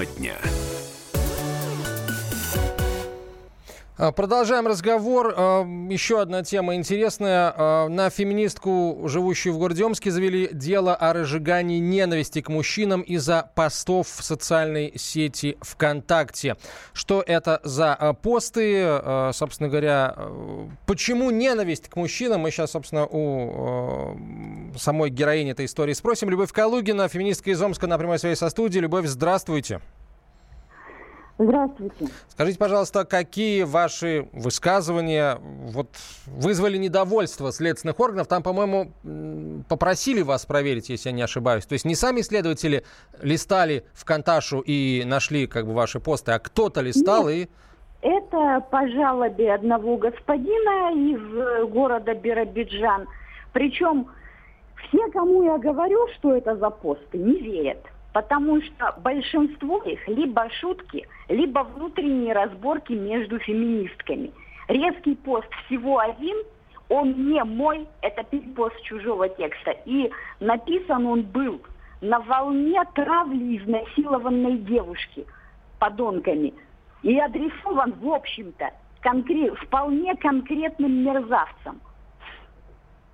Тема дня. А, продолжаем разговор. А, еще одна тема интересная. А, на феминистку, живущую в городе Омске, завели дело о разжигании ненависти к мужчинам из-за постов в социальной сети ВКонтакте. Что это за посты? Собственно говоря, почему ненависть к мужчинам? Мы сейчас, собственно, у самой героини этой истории спросим. Любовь Калугина, феминистка из Омска на прямой связи со студией. Любовь, здравствуйте. Здравствуйте. Скажите, пожалуйста, какие ваши высказывания вот, вызвали недовольство следственных органов? Там, по-моему, попросили вас проверить, если я не ошибаюсь. То есть не сами следователи листали в Конташу и нашли как бы ваши посты, а кто-то листал Нет. и... Это по жалобе одного господина из города Биробиджан. Причем все, кому я говорю, что это за посты, не верят потому что большинство их либо шутки, либо внутренние разборки между феминистками. Резкий пост всего один, он не мой, это перепост чужого текста. И написан он был на волне травли изнасилованной девушки подонками. И адресован, в общем-то, конкрет, вполне конкретным мерзавцам –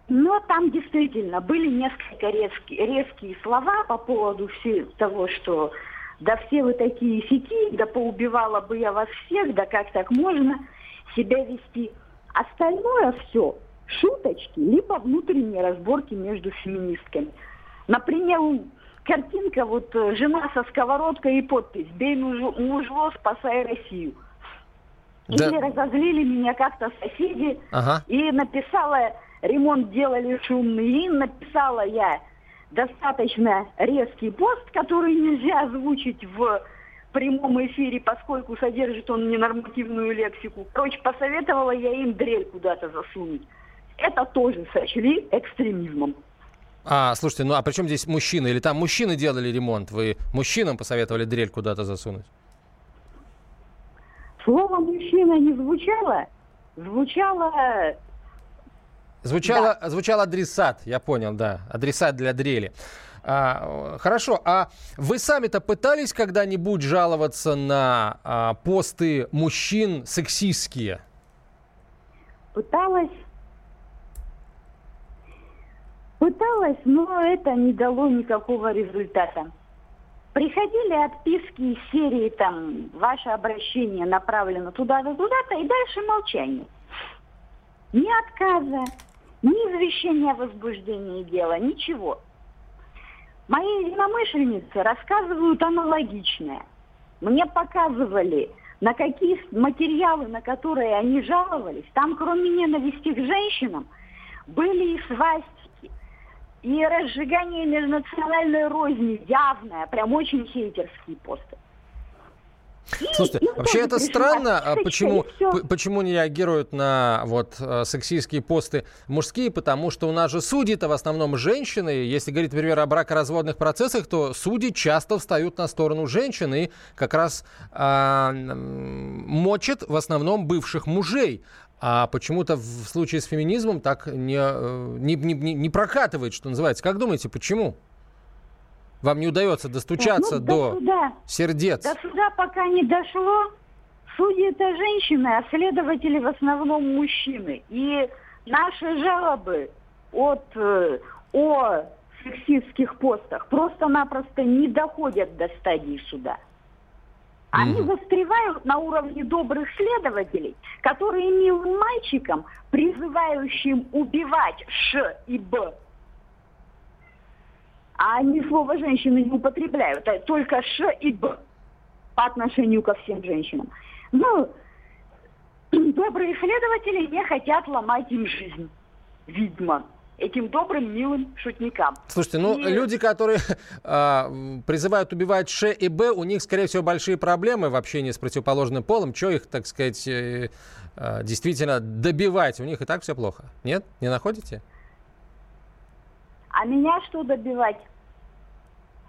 но там действительно были несколько резкие, резкие слова по поводу всего того, что да все вы такие сети, да поубивала бы я вас всех, да как так можно себя вести. Остальное все шуточки, либо внутренние разборки между феминистками. Например, картинка, вот э, жена со сковородкой и подпись «Бей мужло, спасай Россию». Да. Или разозлили меня как-то соседи ага. и написала ремонт делали шумный, и написала я достаточно резкий пост, который нельзя озвучить в прямом эфире, поскольку содержит он ненормативную лексику. Короче, посоветовала я им дрель куда-то засунуть. Это тоже сочли экстремизмом. А, слушайте, ну а при чем здесь мужчины? Или там мужчины делали ремонт? Вы мужчинам посоветовали дрель куда-то засунуть? Слово «мужчина» не звучало. Звучало Звучало, да. звучал адресат, я понял, да. Адресат для дрели. А, хорошо, а вы сами-то пытались когда-нибудь жаловаться на а, посты мужчин сексистские? Пыталась. Пыталась, но это не дало никакого результата. Приходили отписки из серии, там, ваше обращение направлено туда-то, туда-то, и дальше молчание. Ни отказа, ни извещения о возбуждении дела, ничего. Мои единомышленницы рассказывают аналогичное. Мне показывали, на какие материалы, на которые они жаловались, там кроме ненависти к женщинам были и свастики, и разжигание межнациональной розни явное, прям очень хейтерские посты. Слушайте, вообще это странно, а почему, почему не реагируют на вот э, сексистские посты мужские, потому что у нас же судьи-то в основном женщины. Если говорить, например, о бракоразводных процессах, то судьи часто встают на сторону женщин и как раз а, мочат в основном бывших мужей. А почему-то в случае с феминизмом так не, э, не, не, не прокатывает, что называется. Как думаете, почему? Вам не удается достучаться ну, до, до суда. сердец? До суда пока не дошло. Судьи это женщины, а следователи в основном мужчины. И наши жалобы от, э, о сексистских постах просто-напросто не доходят до стадии суда. Они mm. застревают на уровне добрых следователей, которые милым мальчикам, призывающим убивать Ш и Б, а они слово «женщины» не употребляют, а только «ш» и «б» по отношению ко всем женщинам. Ну, добрые исследователи не хотят ломать им жизнь, видимо этим добрым, милым шутникам. Слушайте, ну и... люди, которые э, призывают убивать Ш и Б, у них, скорее всего, большие проблемы в общении с противоположным полом. Что их, так сказать, э, э, действительно добивать? У них и так все плохо. Нет? Не находите? А меня что добивать?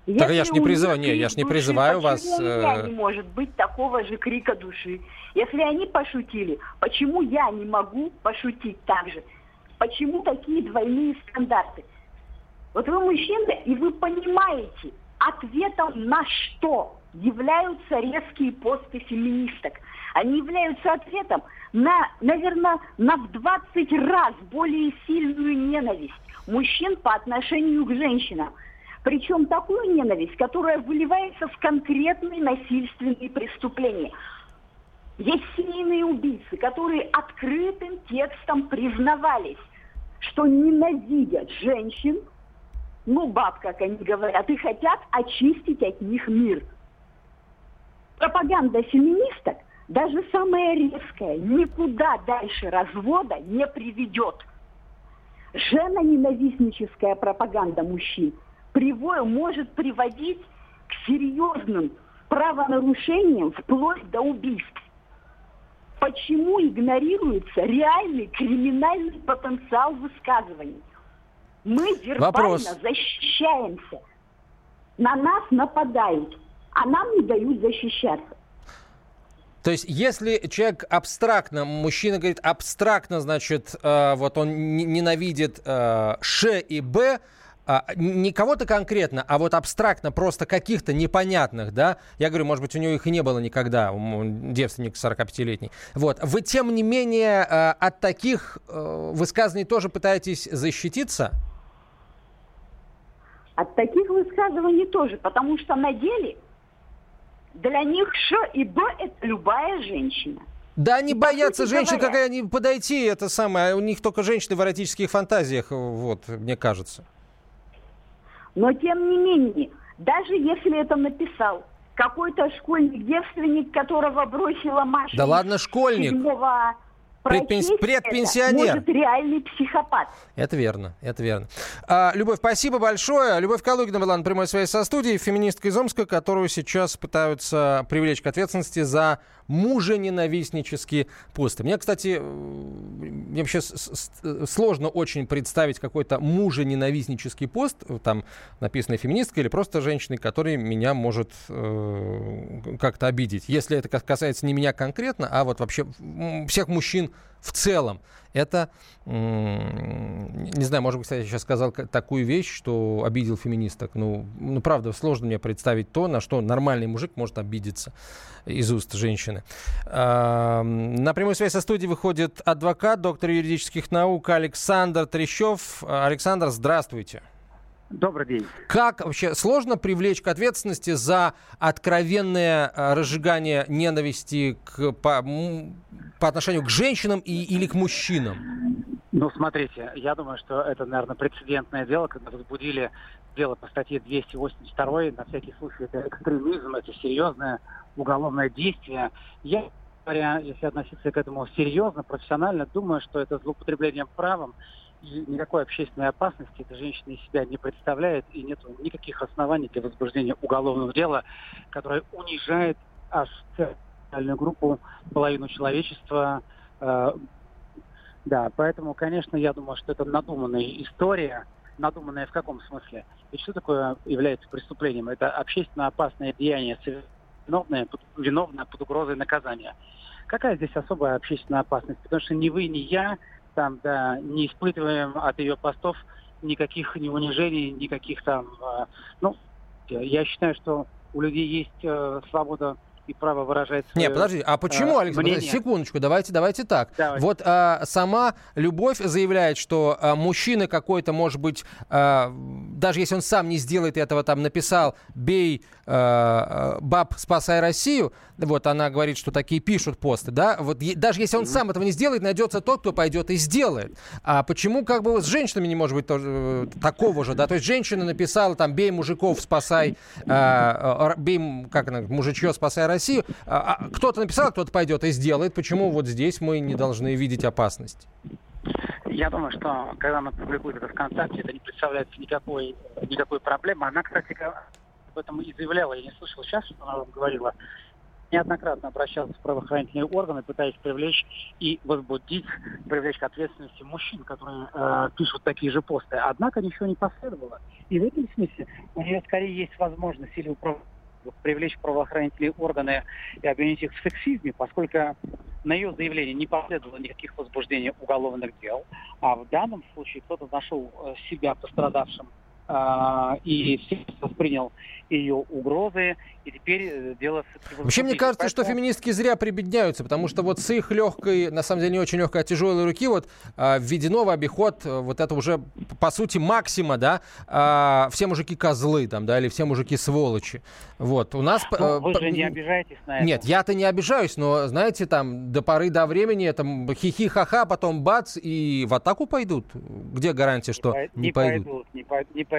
Если так я ж не призываю, не, я ж не души, призываю вас. Почему меня э, не может быть такого же крика души? Если они пошутили, почему я не могу пошутить так же? Почему такие двойные стандарты? Вот вы мужчина, и вы понимаете, ответом на что являются резкие посты феминисток. Они являются ответом на, наверное, на в 20 раз более сильную ненависть мужчин по отношению к женщинам. Причем такую ненависть, которая выливается в конкретные насильственные преступления. Есть семейные убийцы, которые открытым текстом признавались, что ненавидят женщин, ну, баб, как они говорят, и хотят очистить от них мир. Пропаганда феминисток, даже самая резкая, никуда дальше развода не приведет. Женоненавистническая пропаганда мужчин привой может приводить к серьезным правонарушениям вплоть до убийств. Почему игнорируется реальный криминальный потенциал высказываний? Мы вербально Вопрос. защищаемся. На нас нападают, а нам не дают защищаться. То есть, если человек абстрактно, мужчина говорит абстрактно, значит, э, вот он ненавидит э, Ш и Б, а, не кого-то конкретно, а вот абстрактно просто каких-то непонятных, да, я говорю, может быть, у него их и не было никогда, девственник 45-летний. Вот, вы, тем не менее, э, от таких э, высказываний тоже пытаетесь защититься? От таких высказываний тоже, потому что на деле для них Ш и Б – это любая женщина. Да, они и боятся женщин, говоря, как они подойти, это самое, у них только женщины в эротических фантазиях, вот, мне кажется. Но тем не менее, даже если это написал какой-то школьник-девственник, которого бросила Маша... Да ладно, школьник. Седьмого Предпенс... Предпенсионер. может реальный психопат. Это верно, это верно. А, Любовь, спасибо большое. Любовь Калугина была на прямой связи со студией, феминистка из Омска, которую сейчас пытаются привлечь к ответственности за мужененавистнические посты. Мне, кстати, мне вообще сложно очень представить какой-то мужененавистнический пост, там написано феминистка или просто женщина, который меня может э, как-то обидеть. Если это касается не меня конкретно, а вот вообще всех мужчин в целом. Это, не знаю, может быть, кстати, я сейчас сказал такую вещь, что обидел феминисток. Ну, ну, правда, сложно мне представить то, на что нормальный мужик может обидеться из уст женщины. На прямую связь со студией выходит адвокат, доктор юридических наук Александр Трещев. Александр, здравствуйте. Добрый день. Как вообще сложно привлечь к ответственности за откровенное э, разжигание ненависти к, по, по отношению к женщинам и, или к мужчинам? Ну, смотрите, я думаю, что это, наверное, прецедентное дело, когда возбудили дело по статье 282, на всякий случай, это экстремизм, это серьезное уголовное действие. Я, говоря, если относиться к этому серьезно, профессионально, думаю, что это злоупотребление правом, и никакой общественной опасности эта женщина из себя не представляет, и нет никаких оснований для возбуждения уголовного дела, которое унижает аж социальную группу, половину человечества. Э, да, поэтому, конечно, я думаю, что это надуманная история. Надуманная в каком смысле? Ведь что такое является преступлением? Это общественно опасное деяние, виновное, виновное под угрозой наказания. Какая здесь особая общественная опасность? Потому что ни вы, ни я там, да, не испытываем от ее постов никаких ни унижений, никаких там, э, ну, я считаю, что у людей есть э, свобода и право выражать свое Нет, подожди, а почему, э, Александр? Мнение. Секундочку, давайте, давайте так. Давайте. Вот а, сама Любовь заявляет, что а, мужчина какой-то, может быть, а, даже если он сам не сделает этого, там написал «бей а, баб, спасай Россию», вот она говорит, что такие пишут посты, да, вот даже если он mm-hmm. сам этого не сделает, найдется тот, кто пойдет и сделает. А почему как бы с женщинами не может быть тоже, э, такого же, да, то есть женщина написала там «бей мужиков, спасай», а, «бей, как она, мужичье, спасай Россию», Россию. А, а, кто-то написал, кто-то пойдет и сделает. Почему вот здесь мы не должны видеть опасность? Я думаю, что когда она публикует это ВКонтакте, это не представляет никакой, никакой проблемы. Она, кстати, об этом и заявляла. Я не слышал сейчас, что она вам говорила. Неоднократно обращалась в правоохранительные органы, пытаясь привлечь и возбудить, привлечь к ответственности мужчин, которые э, пишут такие же посты. Однако ничего не последовало. И в этом смысле у нее скорее есть возможность или управлять привлечь правоохранительные органы и обвинить их в сексизме, поскольку на ее заявление не последовало никаких возбуждений уголовных дел, а в данном случае кто-то нашел э, себя пострадавшим и все воспринял ее угрозы, и теперь э, дело... Вообще, мне кажется, Поэтому... что феминистки зря прибедняются, потому что вот с их легкой, на самом деле не очень легкой, а тяжелой руки вот а, введено в обиход э, вот это уже, по сути, максима, да, а, все мужики козлы там, да, или все мужики сволочи. Вот, у нас... Ну, вы же не обижаетесь на это. Нет, я-то не обижаюсь, но, знаете, там, до поры до времени, там, хихи-ха-ха, потом бац, и в атаку пойдут. Где гарантия, что не, не пойдут? пойдут? Не, по, не пойдут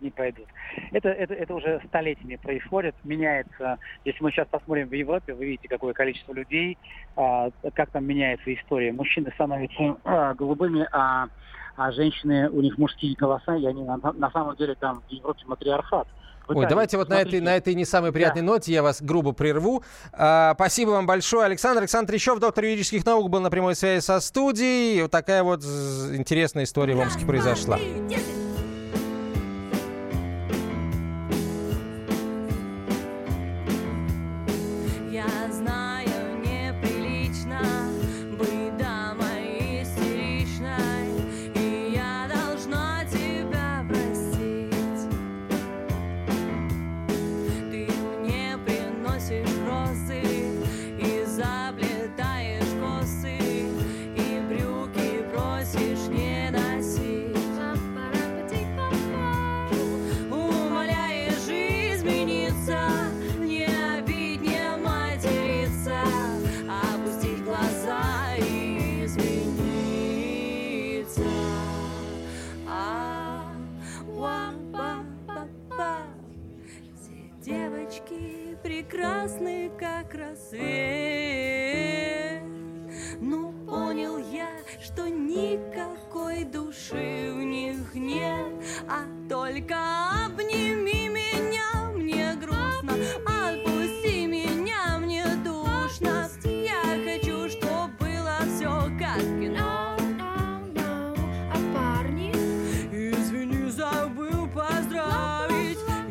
не пойдут. Это, это, это уже столетиями происходит, меняется. Если мы сейчас посмотрим в Европе, вы видите, какое количество людей, а, как там меняется история. Мужчины становятся а, голубыми, а, а женщины, у них мужские голоса, и они на, на самом деле там в Европе матриархат. Ой, давайте вот на этой, на этой не самой приятной да. ноте я вас грубо прерву. А, спасибо вам большое, Александр. Александр Трещев, доктор юридических наук, был на прямой связи со студией. Вот такая вот интересная история в Омске произошла. Прекрасны, как рассвет. Но понял я, что никакой души в них нет, а только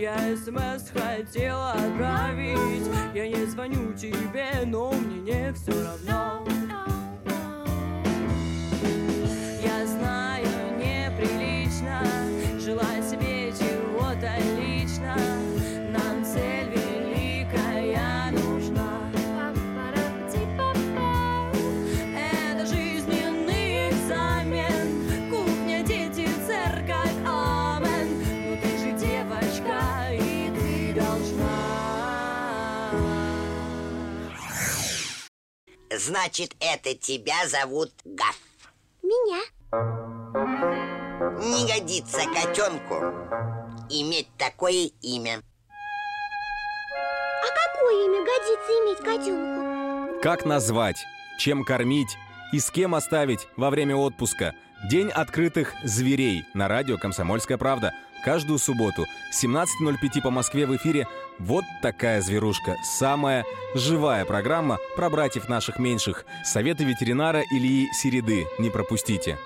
я смс хотела отправить. Я не звоню тебе, но мне не все равно Значит, это тебя зовут Гаф. Меня. Не годится котенку иметь такое имя. А какое имя годится иметь котенку? Как назвать, чем кормить и с кем оставить во время отпуска? День открытых зверей на радио «Комсомольская правда» каждую субботу 17.05 по Москве в эфире «Вот такая зверушка». Самая живая программа про братьев наших меньших. Советы ветеринара Ильи Середы. Не пропустите.